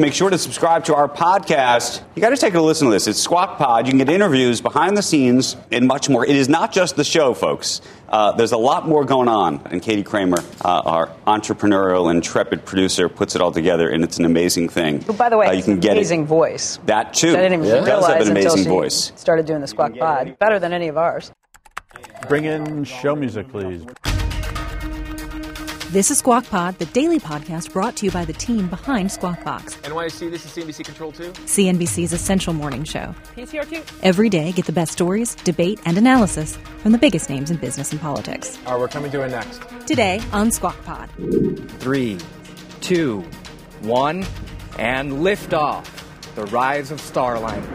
Make sure to subscribe to our podcast. You got to take a listen to this. It's Squawk Pod. You can get interviews, behind the scenes, and much more. It is not just the show, folks. Uh, there's a lot more going on. And Katie Kramer, uh, our entrepreneurial, intrepid producer, puts it all together, and it's an amazing thing. Who, by the way, uh, you can get amazing it. voice. That too. I didn't even yeah. realize have an until she voice. started doing the Squawk Pod. Better than any of ours. Bring in show music, please. This is Squawk Pod, the daily podcast brought to you by the team behind Squawk Box. NYC, this is CNBC Control 2. CNBC's essential morning show. PCR2. Every day, get the best stories, debate, and analysis from the biggest names in business and politics. All right, we're coming to it next. Today on Squawk Pod. Three, two, one, and liftoff. The rise of Starliner.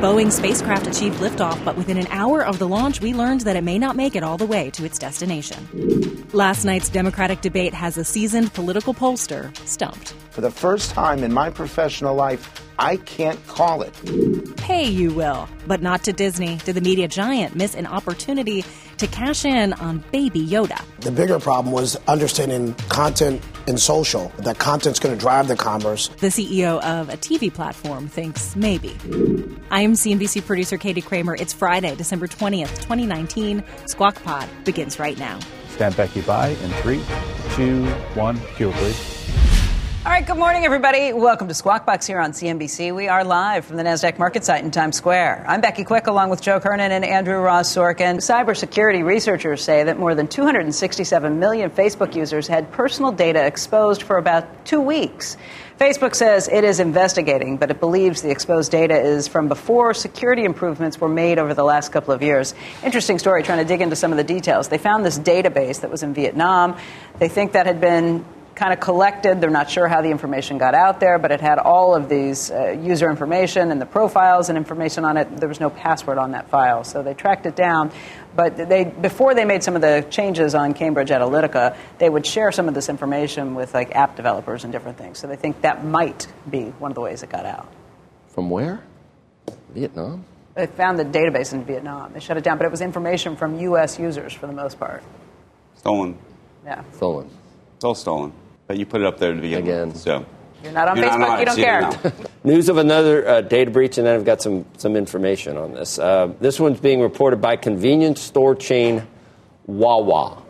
Boeing spacecraft achieved liftoff, but within an hour of the launch, we learned that it may not make it all the way to its destination. Last night's Democratic debate has a seasoned political pollster stumped. For the first time in my professional life, I can't call it. Hey, you will. But not to Disney. Did the media giant miss an opportunity to cash in on Baby Yoda? The bigger problem was understanding content in social, that content's going to drive the commerce. The CEO of a TV platform thinks maybe. I am CNBC producer Katie Kramer. It's Friday, December 20th, 2019. Squawk Pod begins right now. Stand Becky by in three, two, one. Cue, please. All right, good morning, everybody. Welcome to Squawk Box here on CNBC. We are live from the NASDAQ market site in Times Square. I'm Becky Quick along with Joe Kernan and Andrew Ross Sorkin. Cybersecurity researchers say that more than 267 million Facebook users had personal data exposed for about two weeks. Facebook says it is investigating, but it believes the exposed data is from before security improvements were made over the last couple of years. Interesting story trying to dig into some of the details. They found this database that was in Vietnam. They think that had been kind of collected. They're not sure how the information got out there, but it had all of these uh, user information and the profiles and information on it. There was no password on that file, so they tracked it down. But they, before they made some of the changes on Cambridge Analytica, they would share some of this information with like app developers and different things. So they think that might be one of the ways it got out. From where? Vietnam. They found the database in Vietnam. They shut it down, but it was information from U.S. users for the most part. Stolen. Yeah. Stolen. It's all stolen. But you put it up there to begin Again. with. So. You're not on You're Facebook. not on you don't so you care. don't. News of another uh, data breach, and then I've got some, some information on this. Uh, this one's being reported by convenience store chain Wawa.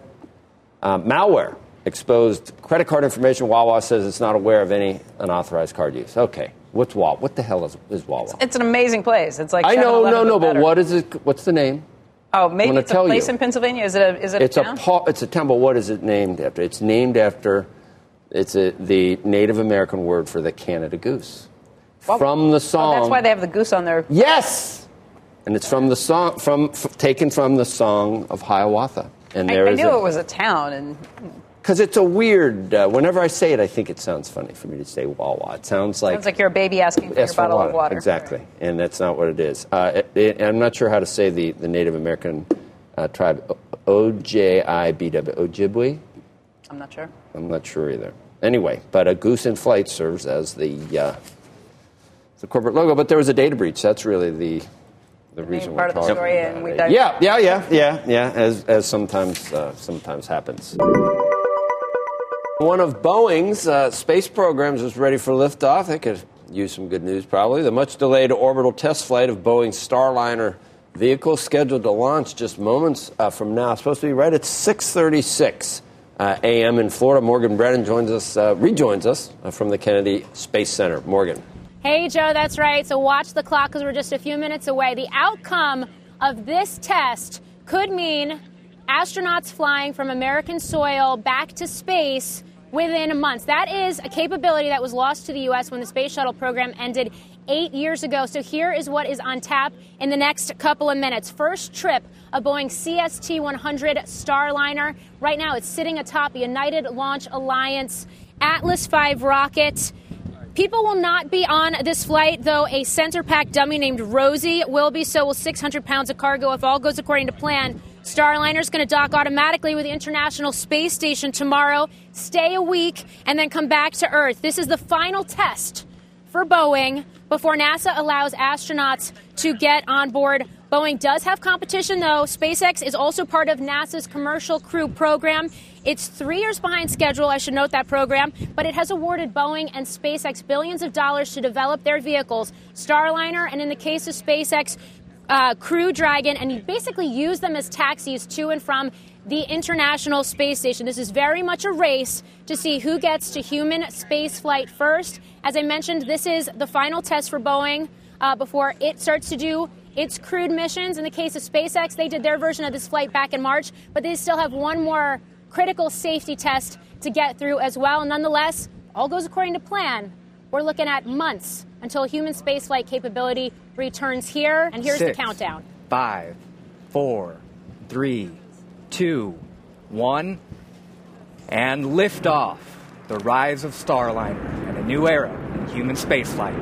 Uh, malware exposed credit card information. Wawa says it's not aware of any unauthorized card use. Okay, what's Wawa? What the hell is, is Wawa? It's an amazing place. It's like I know, 7-Eleven, no, no, but what is it? What's the name? Oh, maybe it's a place you. in Pennsylvania. Is it a is it a town? a it's a town, but what is it named after? It's named after it's a, the Native American word for the Canada goose. Well, from the song. Oh, that's why they have the goose on their. Yes, and it's from the song from f- taken from the song of Hiawatha. And I, there I is knew a- it was a town, and Because it's a weird. Uh, whenever I say it, I think it sounds funny for me to say Wawa. It sounds like sounds like you're a baby asking for for bottle of water. Exactly, and that's not what it is. Uh, it, it- I'm not sure how to say the, the Native American uh, tribe O J I B W Ojibwe. I'm not sure. I'm not sure either. Anyway, but a goose in flight serves as the uh, the corporate logo. But there was a data breach. That's really the the reason part we're of the story, and we dive- Yeah, yeah, yeah, yeah, yeah. As as sometimes uh, sometimes happens. One of Boeing's uh, space programs is ready for liftoff. They could use some good news, probably. The much delayed orbital test flight of Boeing's Starliner vehicle scheduled to launch just moments uh, from now. It's supposed to be right at 6:36 uh, a.m. in Florida. Morgan Brennan joins us, uh, rejoins us uh, from the Kennedy Space Center. Morgan. Hey, Joe, that's right. So watch the clock because we're just a few minutes away. The outcome of this test could mean astronauts flying from American soil back to space within months. That is a capability that was lost to the U.S. when the space shuttle program ended eight years ago. So here is what is on tap in the next couple of minutes. First trip, a Boeing CST 100 Starliner. Right now, it's sitting atop United Launch Alliance Atlas V rocket. People will not be on this flight, though a center pack dummy named Rosie will be. So will 600 pounds of cargo if all goes according to plan. Starliner is going to dock automatically with the International Space Station tomorrow, stay a week, and then come back to Earth. This is the final test for Boeing before NASA allows astronauts to get on board. Boeing does have competition, though. SpaceX is also part of NASA's Commercial Crew program. It's three years behind schedule, I should note that program, but it has awarded Boeing and SpaceX billions of dollars to develop their vehicles, Starliner, and in the case of SpaceX, uh, Crew Dragon, and you basically use them as taxis to and from the International Space Station. This is very much a race to see who gets to human space flight first. As I mentioned, this is the final test for Boeing uh, before it starts to do its crewed missions. In the case of SpaceX, they did their version of this flight back in March, but they still have one more critical safety test to get through as well. Nonetheless, all goes according to plan. We're looking at months until human spaceflight capability returns here. And here's Six, the countdown. Five, four, three, two, one, and liftoff. The rise of Starliner and a new era in human spaceflight.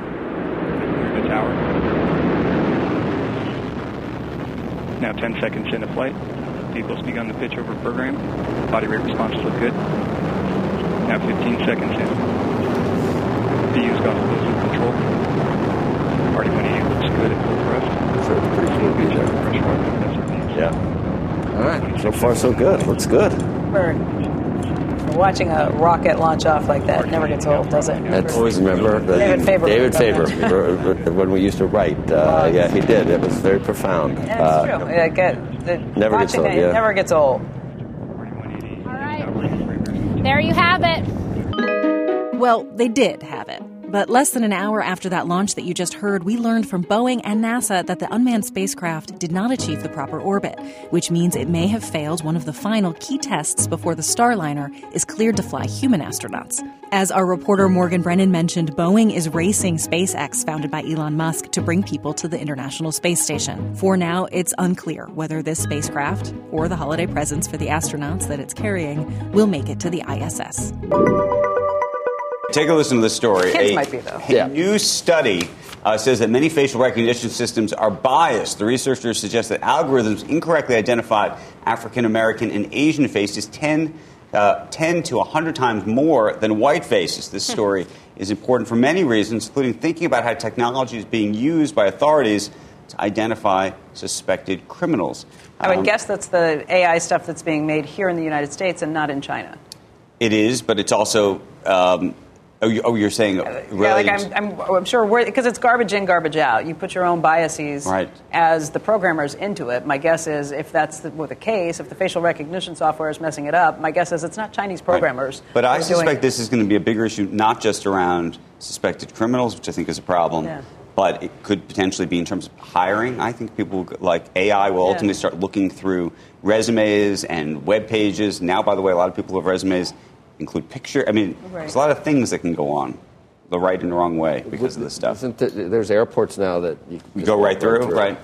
The tower. Now 10 seconds into flight. Vehicle's begun the pitch over program. Body rate responses look good. Now 15 seconds in. VU's got close with control. RD-180 looks good at full thrust. So it's pretty cool. Good job, pressure mark. That's our views. Yeah. All right. So far, so good. Looks good. We're watching a rocket launch off like that never gets old, does it? That's always remember that David Faber David wrote Faber, when we used to write. Uh, yeah, he did. It was very profound. Yeah, it's Uh, true. I get, the, Never gets old, it, yeah. it never gets old. All right. There you have it. Well, they did have it. But less than an hour after that launch that you just heard, we learned from Boeing and NASA that the unmanned spacecraft did not achieve the proper orbit, which means it may have failed one of the final key tests before the Starliner is cleared to fly human astronauts. As our reporter Morgan Brennan mentioned, Boeing is racing SpaceX, founded by Elon Musk, to bring people to the International Space Station. For now, it's unclear whether this spacecraft or the holiday presents for the astronauts that it's carrying will make it to the ISS. Take a listen to this story. Kids a, might be, though. A new study uh, says that many facial recognition systems are biased. The researchers suggest that algorithms incorrectly identify African American and Asian faces 10, uh, 10 to 100 times more than white faces. This story is important for many reasons, including thinking about how technology is being used by authorities to identify suspected criminals. I would Um, guess that's the AI stuff that's being made here in the United States and not in China. It is, but it's also. Um, oh, you, oh, you're saying Yeah, like I'm, I'm, oh, I'm sure because it's garbage in, garbage out. You put your own biases Right. as the programmers into it. My guess is if that's the, the case, if the facial recognition software is messing it up, my guess is it's not Chinese programmers. But I suspect this is going to be a bigger issue, not just around suspected criminals, which I think is a problem, Yeah. but it could potentially be in terms of hiring. I think people like AI will Yeah. ultimately start looking through resumes and web pages. Now, by the way, a lot of people have resumes include picture. I mean, Right. there's a lot of things that can go on the right and the wrong way because of this stuff. Isn't th- there's airports now that you, You go right walk through, right?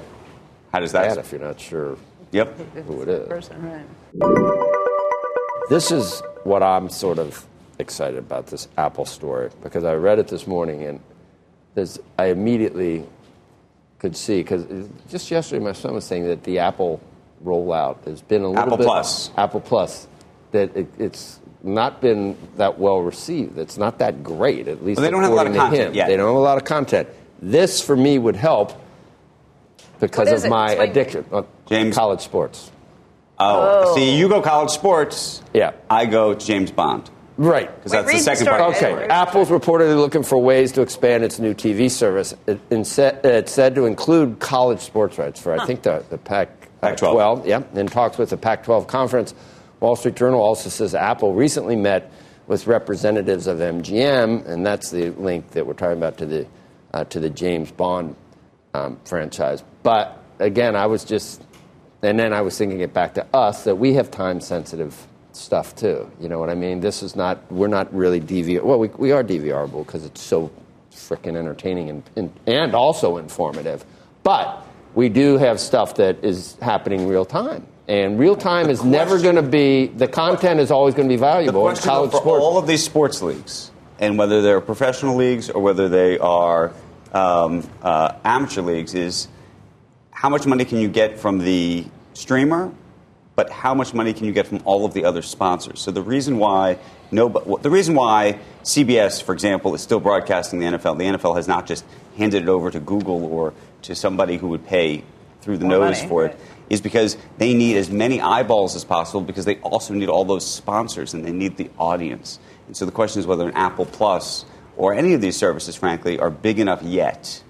How does Bad that? if you're not sure Yep. who it is. person, right? This is what I'm sort of excited about this Apple story because I read it this morning and there's, I immediately could see because just yesterday my son was saying that the Apple rollout has been a little bit. Apple bit Plus. Apple Plus that it, it's not been that well received. It's not that great, at least Well, they don't have a lot of content him. yet. They don't have a lot of content. This for me would help because of it? my Explain to addiction. Uh, James- college sports. Oh, see, you go college sports. Yeah. I go James Bond Right. because that's the read the second part. of the Okay, story. Apple's reportedly looking for ways to expand its new TV service. It, inse- it's said to include college sports rights for, I think, the, the Pac, uh, Pac-12. 12. Yeah, in talks with the Pac 12 conference. Wall Street Journal also says Apple recently met with representatives of MGM, and that's the link that we're talking about to the, uh, to the James Bond um, franchise. But again, I was just, and then I was thinking it back to us that we have time sensitive stuff too. You know what I mean? This is not, we're not really DVR. Well, we, we are DVRable because it's so freaking entertaining and, and, and also informative. But we do have stuff that is happening real time. And real time is never going to be, the content is always going to be valuable in question college for sports. all of these sports leagues, and whether they're professional leagues or whether they are um, uh, amateur leagues, is how much money can you get from the streamer, but how much money can you get from all of the other sponsors? So the reason why no, the reason why CBS, for example, is still broadcasting the NFL, the NFL has not just handed it over to Google or to somebody who would pay through the More nose money, for it right. Is because they need as many eyeballs as possible because they also need all those sponsors and they need the audience. And so the question is whether an Apple Plus or any of these services, frankly, are big enough yet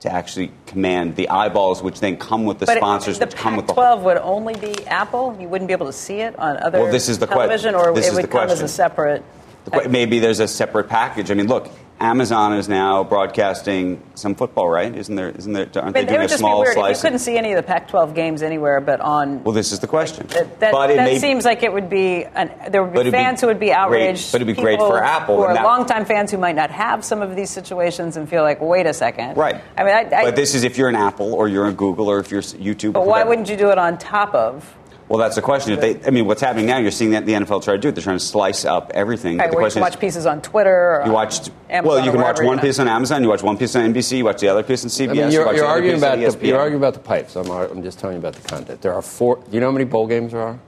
to actually command the eyeballs, which then come with the but sponsors, the which come with the. Pac-12 would only be Apple. You wouldn't be able to see it on other Well, this is the que- television, or this it is would the come as question. a separate. the que- maybe there's a separate package. I mean, look, Amazon is now broadcasting some football, right? Isn't there? Isn't there? Aren't But they doing would a just be small if you couldn't see any of the Pac-12 games anywhere, but on. well, this is the question. That, that, but that seems like it would be an, there would be it'd be fans who would be great- outraged. but it'd be great for Apple, who and are that- longtime fans who might not have some of these situations and feel like, wait a second, Right. I mean, I, I, but this is if you're an Apple or you're a Google or if you're YouTube. but or why wouldn't you do it on top of? Well, that's the question. If they, I mean, what's happening now? You're seeing that the NFL try to do it. They're trying to slice up everything. Right, but the where you question can is, watch pieces on Twitter. Or you watched. Amazon well, you can watch wherever, one know. piece on Amazon. You watch one piece on NBC. You watch the other piece on CBS. I mean, you you're, watch you're the arguing about the, you're arguing about the pipes. I'm, I'm just telling you about the content. There are four. Do you know how many bowl games there are?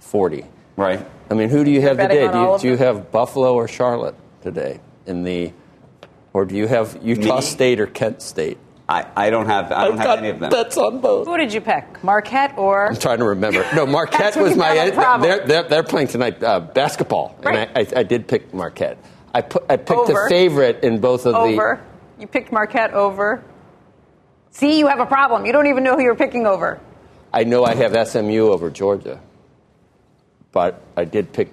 Forty. Right. I mean, who do you have betting today? Do you, do you have Buffalo or Charlotte today in the, or do you have Utah Me? State or Kent State? I, I don't have. I don't I've have any of them. That's on both. Who did you pick, Marquette or? I'm trying to remember. No, Marquette was my. have a problem. They're, they're, they're playing tonight uh, basketball, Right. and I, I, I did pick Marquette. I put I picked Over. a favorite in both of over. You picked Marquette over. See, you have a problem. You don't even know who you're picking over. I know I have SMU over Georgia, but I did pick.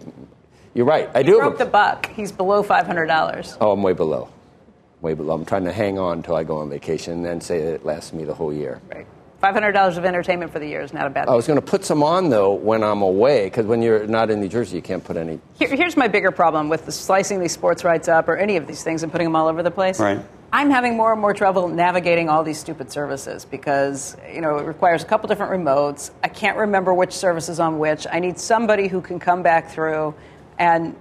You're right. I do. Broke Have the buck. He's below five hundred dollars. oh, I'm way below. Way below. I'm trying to hang on until I go on vacation and then say that it lasts me the whole year. Right. Five hundred dollars of entertainment for the year is not a bad. Thing. I was going to put some on though when I'm away because when you're not in New Jersey, you can't put any. Here, here's my bigger problem with the slicing these sports rights up or any of these things and putting them all over the place. Right. I'm having more and more trouble navigating all these stupid services because you know it requires a couple different remotes. I can't remember which service is on which. I need somebody who can come back through and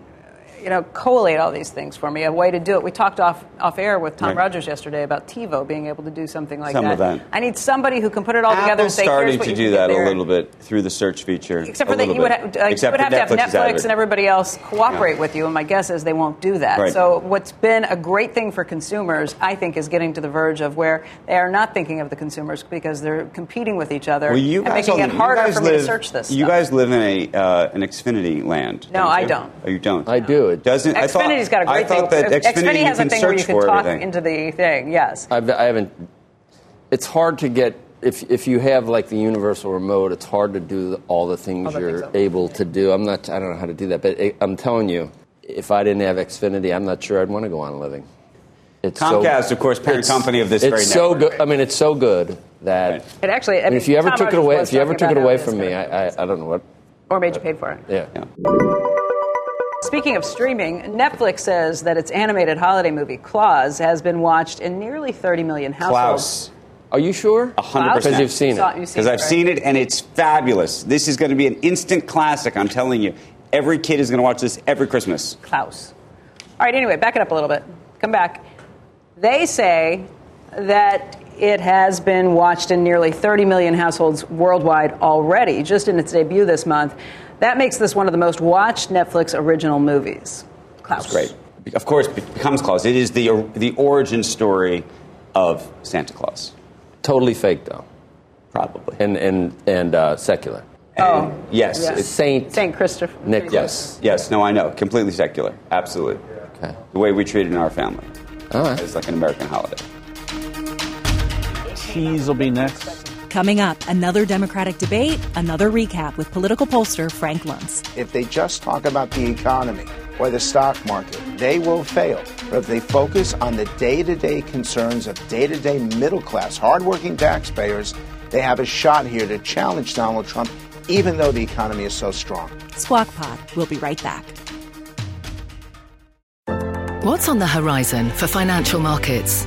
you know collate all these things for me. A way to do it. We talked off off air with Tom Right. Rogers yesterday about TiVo being able to do something like Some that. of that. I need somebody who can put it all together Apple's and say, starting "Here's what to you do can get that a little bit through the search feature. Except for that, you would, bit. have, you would for have to have is out of Netflix and everybody else cooperate Yeah. with you. And my guess is they won't do that. Right. So what's been a great thing for consumers, I think, is getting to the verge of where they are not thinking of the consumers because they're competing with each other Well, you and making all- it harder guys for me to search this. You stuff. guys live in a uh, an Xfinity land. No, don't I you? don't. Oh, you don't. I do. It Doesn't I thought, Xfinity's got a great I thought thing. that Xfinity, Xfinity has a thing where you can talk everything. into the thing. Yes. I've, I haven't. It's hard to get if if you have like the universal remote. It's hard to do all the things All you're things. able to do. I'm not. I don't know how to do that, but it, I'm telling you, if I didn't have Xfinity, I'm not sure I'd want to go on living. It's so- Comcast, of course, parent company of this It's very so network. good. I mean, it's so good that. Right. It actually. I I mean, mean, if you ever Tom took it away, if you ever took it away from me, I, I, I don't know what. or made you paid for it. Yeah. Yeah. Speaking of streaming, Netflix says that its animated holiday movie Klaus has been watched in nearly 30 million households. Klaus. Are you sure? 100%. Because you've seen it. Because I've right? seen it and it's fabulous. This is going to be an instant classic. I'm telling you. Every kid is going to watch this every Christmas. Klaus. All right, anyway, back it up a little bit. Come back. They say that it has been watched in nearly 30 million households worldwide already, just in its debut this month. That makes this one of the most watched Netflix original movies. Klaus. It's great. Of course, it becomes Claus. It is the the origin story of Santa Claus, Totally fake though, probably. and and and uh, secular. And yes, yeah. it's Saint St. Christopher. Nicholas. yes, yes. No, I know. Completely secular. Absolutely. Okay. The way we treat it in our family. All right. It's like an American holiday. Cheese will be next. Coming up, another Democratic debate, another recap with political pollster Frank Luntz. If they just talk about the economy or the stock market, they will fail. But if they focus on the day to day concerns of day to day middle class, hardworking taxpayers, they have a shot here to challenge Donald Trump, even though the economy is so strong. Squawk Pod. We'll be right back. What's on the horizon for financial markets?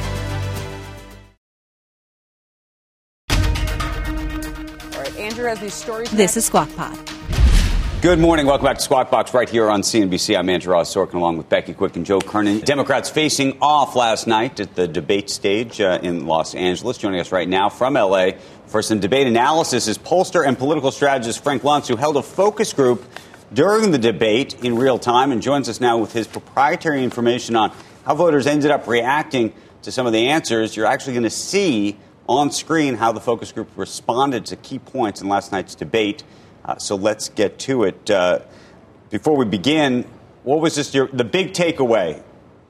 Andrew has these stories. This is Squawk Pod. Good morning. Welcome back to Squawk Box right here on CNBC. I'm Andrew Ross Sorkin along with Becky Quick and Joe Kernan. Democrats facing off last night at the debate stage uh, in Los Angeles. Joining us right now from LA for some debate analysis is pollster and political strategist Frank Luntz, who held a focus group during the debate in real time and joins us now with his proprietary information on how voters ended up reacting to some of the answers. You're actually going to see on screen how the focus group responded to key points in last night's debate. Uh, so let's get to it. Uh, before we begin, what was just your, the big takeaway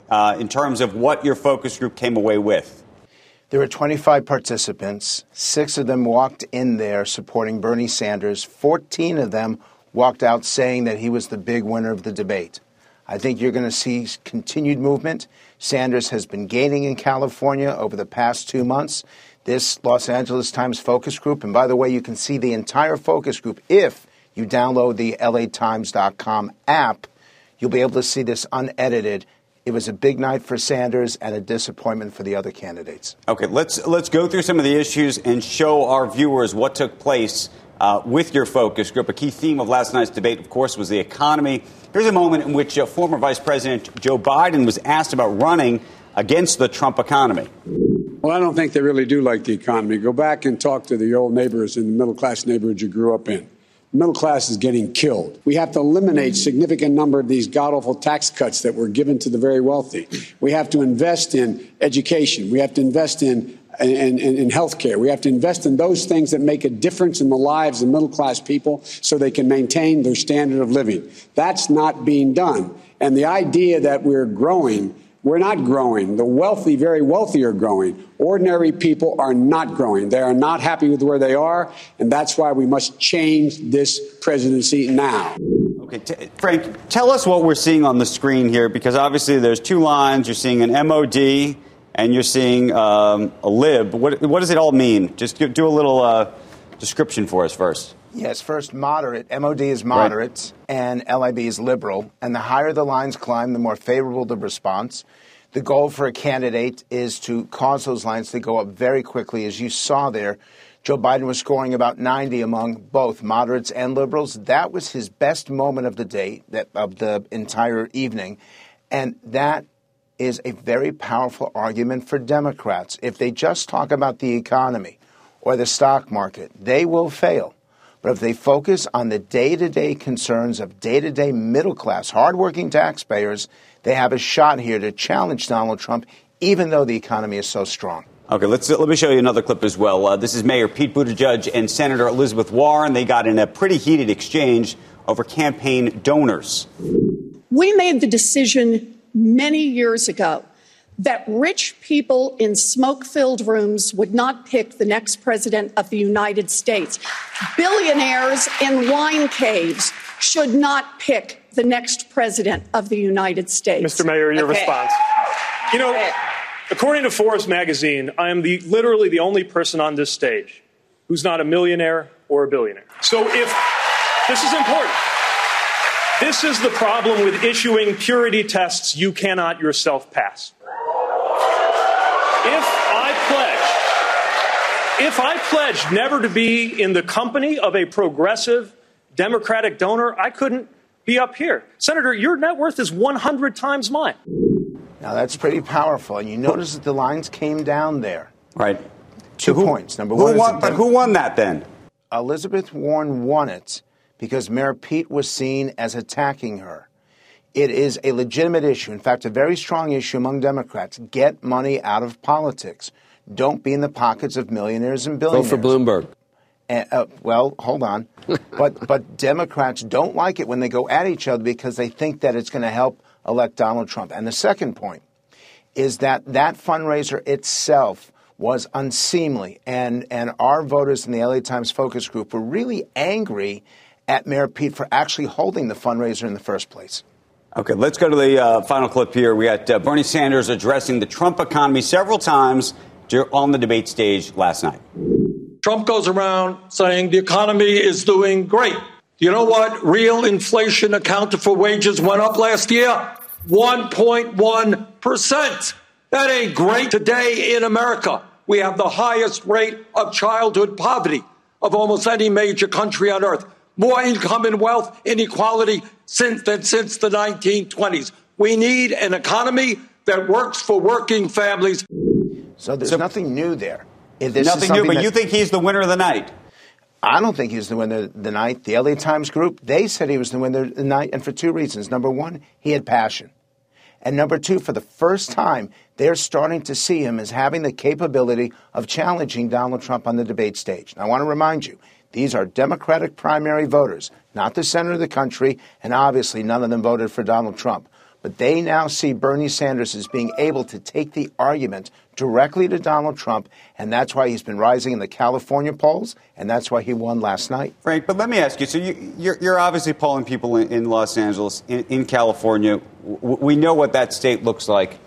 uh, in terms of what your focus group came away with? There were 25 participants. Six of them walked in there supporting Bernie Sanders. 14 of them walked out saying that he was the big winner of the debate. I think you're going to see continued movement. Sanders has been gaining in California over the past two months this Los Angeles Times focus group. And by the way, you can see the entire focus group if you download the LATimes.com app. You'll be able to see this unedited. It was a big night for Sanders and a disappointment for the other candidates. Okay, let's let's go through some of the issues and show our viewers what took place uh, with your focus group. A key theme of last night's debate, of course, was the economy. Here's a moment in which uh, former Vice President Joe Biden was asked about running against the Trump economy. Well, I don't think they really do like the economy. Go back and talk to the old neighbors in the middle class neighborhood you grew up in. Middle class is getting killed. We have to eliminate significant number of these god awful tax cuts that were given to the very wealthy. We have to invest in education. We have to invest in in, in health care. We have to invest in those things that make a difference in the lives of middle class people so they can maintain their standard of living. That's not being done. And the idea that we're growing we're not growing. The wealthy, very wealthy, are growing. Ordinary people are not growing. They are not happy with where they are, and that's why we must change this presidency now. Okay, t- Frank, tell us what we're seeing on the screen here, because obviously there's two lines. You're seeing an MOD and you're seeing um, a lib. What, what, does it all mean? Just do a little uh, description for us first. Yes, first moderate. MOD is moderate, right. and LIB is liberal. And the higher the lines climb, the more favorable the response. The goal for a candidate is to cause those lines to go up very quickly. As you saw there, Joe Biden was scoring about 90 among both moderates and liberals. That was his best moment of the day, that, of the entire evening. And that is a very powerful argument for Democrats. If they just talk about the economy or the stock market, they will fail. But if they focus on the day to day concerns of day to day middle class, hardworking taxpayers, they have a shot here to challenge Donald Trump, even though the economy is so strong. Okay, let's let me show you another clip as well. Uh, this is Mayor Pete Buttigieg and Senator Elizabeth Warren. They got in a pretty heated exchange over campaign donors. We made the decision many years ago that rich people in smoke filled rooms would not pick the next president of the United States. Billionaires in wine caves should not pick the next president of the United States. Mr. Mayor, your okay. response. You know, according to Forbes magazine, I am the, literally the only person on this stage who's not a millionaire or a billionaire. So if this is important. This is the problem with issuing purity tests you cannot yourself pass. If I pledge, if I pledge never to be in the company of a progressive Democratic donor, I couldn't be up here. Senator, your net worth is 100 times mine. Now that's pretty powerful. And you notice that the lines came down there. Right. Two who, points. Number who one, won, but who won that then? Elizabeth Warren won it because Mayor Pete was seen as attacking her. It is a legitimate issue. In fact, a very strong issue among Democrats. Get money out of politics. Don't be in the pockets of millionaires and billionaires. Vote for Bloomberg. And, uh, well, hold on. but but Democrats don't like it when they go at each other because they think that it's going to help elect Donald Trump. And the second point is that that fundraiser itself was unseemly. And, and our voters in the LA Times focus group were really angry at Mayor Pete for actually holding the fundraiser in the first place. Okay, let's go to the uh, final clip here. We got uh, Bernie Sanders addressing the Trump economy several times on the debate stage last night. Trump goes around saying the economy is doing great. You know what? Real inflation accounted for wages went up last year 1.1%. That ain't great. Today in America, we have the highest rate of childhood poverty of almost any major country on earth. More income and wealth inequality since than since the 1920s. We need an economy that works for working families. So there's So- nothing new there. If Nothing new, but that- you think he's the winner of the night. I don't think he's the winner of the night. The LA Times Group, they said he was the winner of the night, and for two reasons. Number one, he had passion. And number two, for the first time, they're starting to see him as having the capability of challenging Donald Trump on the debate stage. And I want to remind you, these are Democratic primary voters, not the center of the country, and obviously none of them voted for Donald Trump. But they now see Bernie Sanders as being able to take the argument directly to Donald Trump, and that's why he's been rising in the California polls, and that's why he won last night. Frank, but let me ask you. So you, you're, you're obviously polling people in, in Los Angeles, in, in California. W- we know what that state looks like.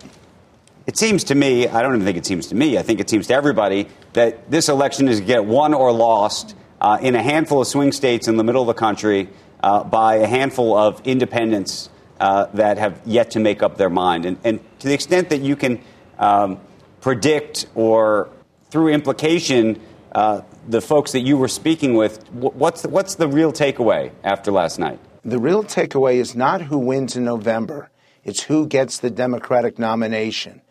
It seems to me, I don't even think it seems to me, I think it seems to everybody, that this election is to get won or lost uh, in a handful of swing states in the middle of the country uh, by a handful of independents uh, that have yet to make up their mind. And, and to the extent that you can um, predict or through implication uh, the folks that you were speaking with, what's the, what's the real takeaway after last night? The real takeaway is not who wins in November, it's who gets the Democratic nomination.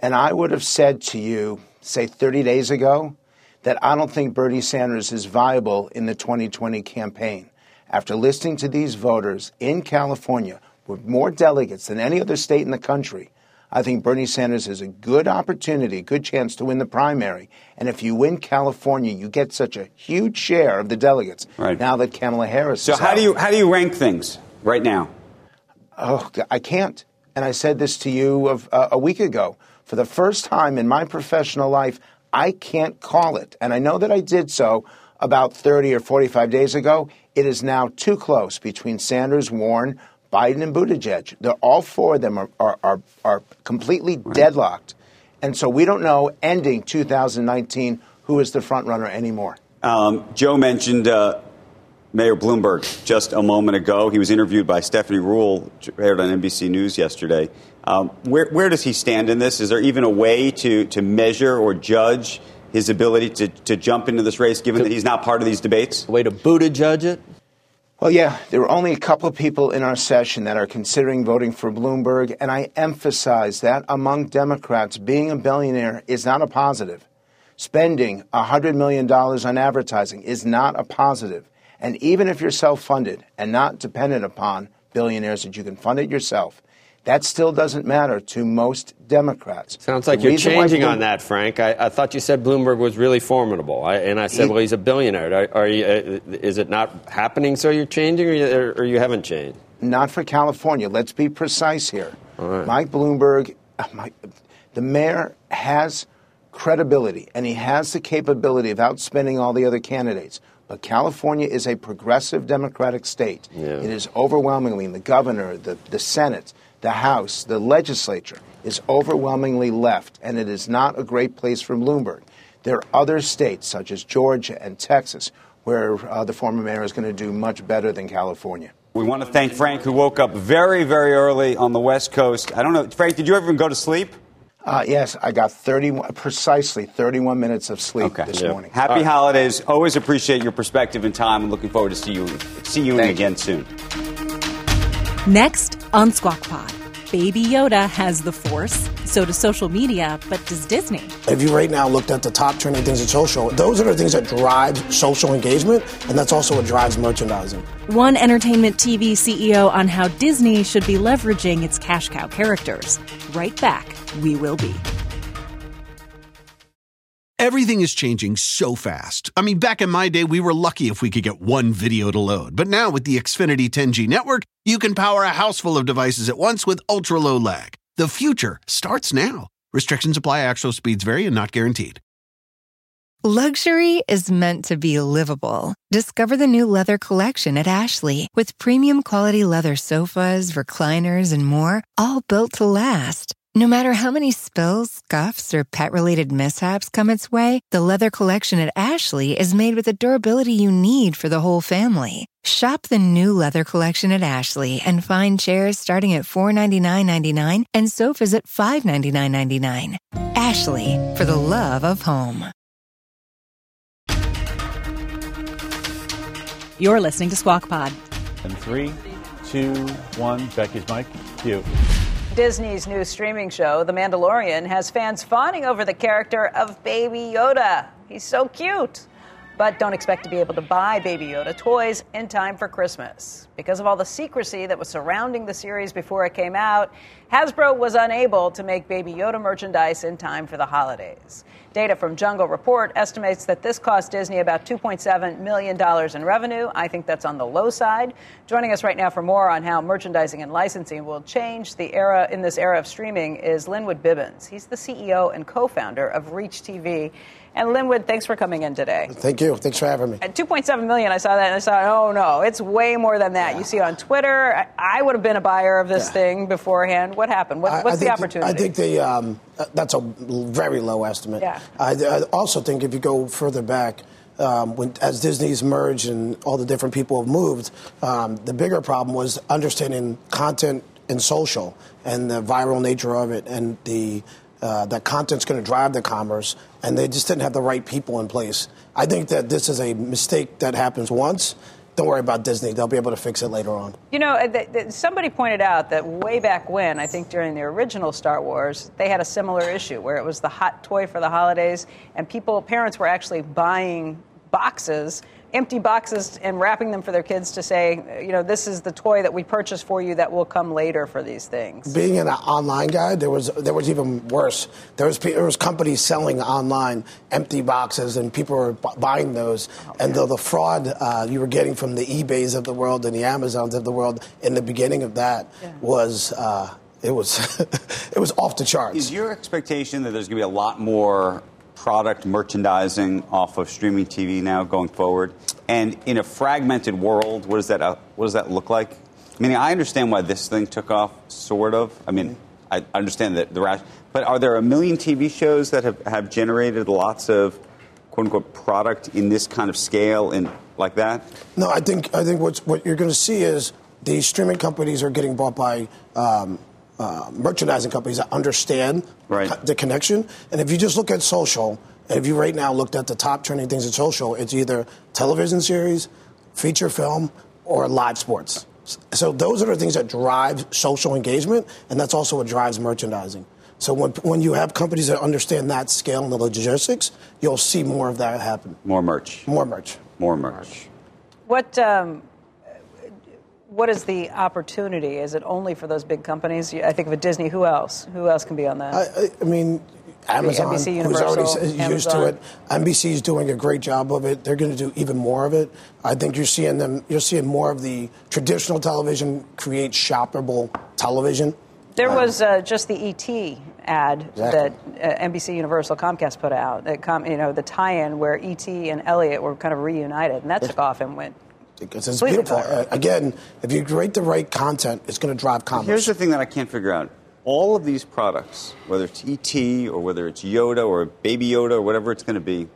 And I would have said to you, say 30 days ago, that I don't think Bernie Sanders is viable in the 2020 campaign. After listening to these voters in California with more delegates than any other state in the country, I think Bernie Sanders has a good opportunity, good chance to win the primary. And if you win California, you get such a huge share of the delegates. Right. Now that Kamala Harris So is how out. do you how do you rank things right now? Oh, I can't. And I said this to you of, uh, a week ago. For the first time in my professional life, I can't call it. And I know that I did so about 30 or 45 days ago. It is now too close between Sanders, Warren, Biden, and Buttigieg. They're, all four of them are, are, are, are completely deadlocked. And so we don't know, ending 2019, who is the front runner anymore. Um, Joe mentioned uh, Mayor Bloomberg just a moment ago. He was interviewed by Stephanie Ruhle, aired on NBC News yesterday. Um, where, where does he stand in this? Is there even a way to, to measure or judge his ability to, to jump into this race, given that he's not part of these debates? A way to Buttigieg it? Well, yeah, there were only a couple of people in our session that are considering voting for Bloomberg, and I emphasize that among Democrats, being a billionaire is not a positive. Spending $100 million on advertising is not a positive. And even if you're self funded and not dependent upon billionaires that you can fund it yourself, that still doesn't matter to most Democrats. Sounds like The you're changing Bloom- on that, Frank. I, I thought you said Bloomberg was really formidable, I, and I said, He- well, he's a billionaire. Are, are you, uh, is it not happening? So you're changing, or you, or, you haven't changed? not for California. Let's be precise here. Mike Bloomberg, uh, Mike, the mayor has credibility and he has the capability of outspending all the other candidates. But California is a progressive Democratic state. It is overwhelmingly the governor, the, the Senate, the House, the legislature is overwhelmingly left, and it is not a great place for Bloomberg. There are other states, such as Georgia and Texas, where uh, the former mayor is going to do much better than California. We want to thank Frank, who woke up very, very early on the West Coast. I don't know, Frank, did you ever go to sleep? Uh, yes, I got 31, precisely 31 minutes of sleep this morning. Happy holidays. Always appreciate your perspective and time, and looking forward to see you see you Thank again soon. Next on Squawk Pod, Baby Yoda has the Force, so does social media, but does Disney. If you right now looked at the top trending things in social, those are the things that drive social engagement, and that's also what drives merchandising. One entertainment TV CEO on how Disney should be leveraging its cash cow characters. Right back, we will be. Everything is changing so fast. I mean, back in my day, we were lucky if we could get one video to load. But now with the Xfinity 10G network, you can power a house full of devices at once with ultra low lag. The future starts now. Restrictions apply, actual speeds vary and not guaranteed. Luxury is meant to be livable. Discover the new leather collection at Ashley with premium quality leather sofas, recliners, and more, all built to last. No matter how many spills, scuffs, or pet related mishaps come its way, the leather collection at Ashley is made with the durability you need for the whole family. Shop the new leather collection at Ashley and find chairs starting at $499.99 and sofas at $599.99. Ashley, for the love of home. You're listening to Squawk Pod. And three, two, one. Becky's mic. Cue. Disney's new streaming show, The Mandalorian, has fans fawning over the character of Baby Yoda. He's so cute. But don't expect to be able to buy Baby Yoda toys in time for Christmas. Because of all the secrecy that was surrounding the series before it came out, Hasbro was unable to make Baby Yoda merchandise in time for the holidays. Data from Jungle Report estimates that this cost Disney about $2.7 million in revenue. I think that's on the low side. Joining us right now for more on how merchandising and licensing will change the era in this era of streaming is Linwood Bibbins. He's the CEO and co-founder of Reach TV. And Linwood, thanks for coming in today. Thank you. Thanks for having me. At 2.7 million, I saw that and I thought, oh no, it's way more than that. Yeah. You see on Twitter. I, I, would have been a buyer of this yeah. thing beforehand. What happened? What, what's I, the opportunity? I think the, um, that's a very low estimate. Yeah. I, I also think if you go further back, um, when, as Disney's merged and all the different people have moved, um, the bigger problem was understanding content and social and the viral nature of it and the uh, that content's going to drive the commerce, and they just didn't have the right people in place. I think that this is a mistake that happens once. Don't worry about Disney; they'll be able to fix it later on. You know, th- th- somebody pointed out that way back when, I think during the original Star Wars, they had a similar issue where it was the hot toy for the holidays, and people, parents, were actually buying boxes empty boxes and wrapping them for their kids to say, you know, this is the toy that we purchased for you that will come later for these things. Being an online guy, there was there was even worse. There was there was companies selling online empty boxes, and people were buying those. Okay. And though the fraud uh, you were getting from the eBay's of the world and the Amazons of the world in the beginning of that yeah. was. Uh, it was it was off the charts. Is your expectation that there's going to be a lot more product merchandising off of streaming TV now going forward? And in a fragmented world, what does that uh, what does that look like? I mean, I understand why this thing took off, sort of. I mean, I understand that the rash, but are there a million TV shows that have, have generated lots of quote unquote product in this kind of scale and like that? No, I think I think what's, what you're going to see is these streaming companies are getting bought by um, uh, merchandising companies that understand right. the connection. And if you just look at social, and if you right now looked at the top trending things in social, it's either television series, feature film, or live sports. So those are the things that drive social engagement, and that's also what drives merchandising. So when, when you have companies that understand that scale and the logistics, you'll see more of that happen. More merch. More merch. More merch. What um, what is the opportunity? Is it only for those big companies? I think of a Disney. Who else? Who else can be on that? I, I mean, Amazon, NBC, who's already Amazon. used to it. NBC is doing a great job of it. They're going to do even more of it. I think you're seeing them. You're seeing more of the traditional television create shoppable television. There um, was uh, just the ET ad exactly. that uh, NBC Universal Comcast put out. That com- you know the tie-in where ET and Elliot were kind of reunited, and that took off and went because it's beautiful. Uh, again, if you create the right content, it's going to drive commerce. Here's the thing that I can't figure out. All of these products, whether it's ET or whether it's Yoda or Baby Yoda or whatever it's going to be,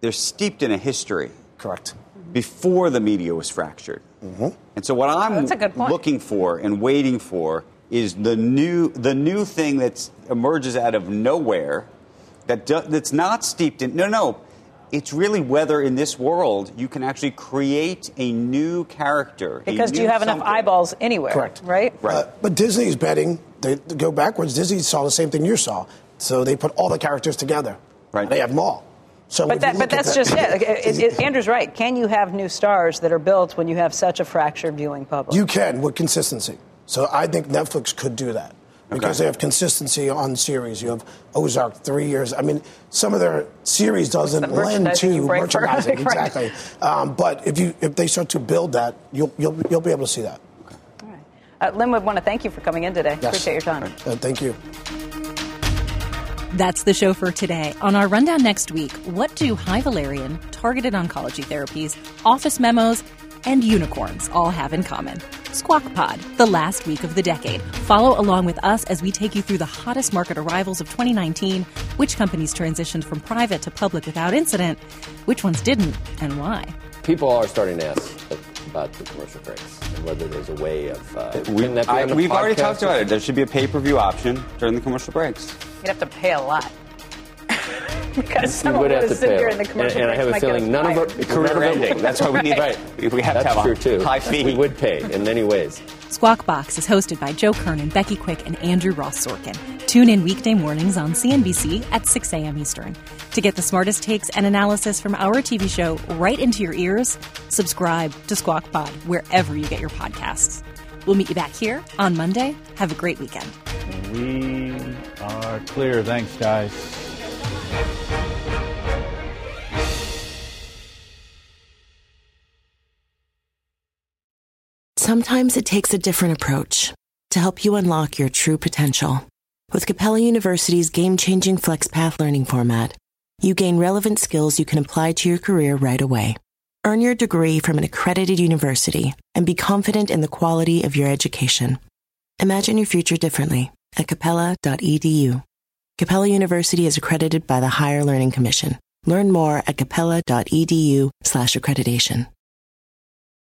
they're steeped in a history. Correct. Before the media was fractured. Mm-hmm. And so what I'm looking for and waiting for is the new the new thing that emerges out of nowhere that do, that's not steeped in no no it's really whether in this world you can actually create a new character. Because do you have something. enough eyeballs anywhere? Correct. Right? Right. Uh, but Disney's betting, they, they go backwards. Disney saw the same thing you saw. So they put all the characters together. Right. They have them all. So but, that, but that's that, just it. Like, it, it. Andrew's right. Can you have new stars that are built when you have such a fractured viewing public? You can with consistency. So I think Netflix could do that because okay. they have consistency on series. You have Ozark, three years. I mean, some of their series doesn't lend to merchandising exactly. Um, but if you if they start to build that, you'll you'll, you'll be able to see that. All right. Uh, Linwood want to thank you for coming in today. Yes. Appreciate your time. Uh, thank you. That's the show for today. On our rundown next week, what do high valerian, targeted oncology therapies, office memos, and unicorns all have in common? Squawk Pod, the last week of the decade. Follow along with us as we take you through the hottest market arrivals of 2019, which companies transitioned from private to public without incident, which ones didn't, and why. People are starting to ask about the commercial breaks and whether there's a way of. Uh, we, that I, we've already talked about it. There should be a pay per view option during the commercial breaks. You'd have to pay a lot. Because You someone would have would to sit pay. here in the commercial and, and I have a breaks might get feeling us none of fired. it. Career none of it- ending. That's why we need- Right. we have to That's have a true too. high fee. We would pay in many ways. Squawk Box is hosted by Joe Kernen, Becky Quick, and Andrew Ross Sorkin. Tune in weekday mornings on CNBC at 6 a.m. Eastern. To get the smartest takes and analysis from our TV show right into your ears, subscribe to Squawk Pod wherever you get your podcasts. We'll meet you back here on Monday. Have a great weekend. We are clear. Thanks, guys. Sometimes it takes a different approach to help you unlock your true potential. With Capella University's game changing FlexPath learning format, you gain relevant skills you can apply to your career right away. Earn your degree from an accredited university and be confident in the quality of your education. Imagine your future differently at capella.edu. Capella University is accredited by the Higher Learning Commission. Learn more at capella.edu slash accreditation.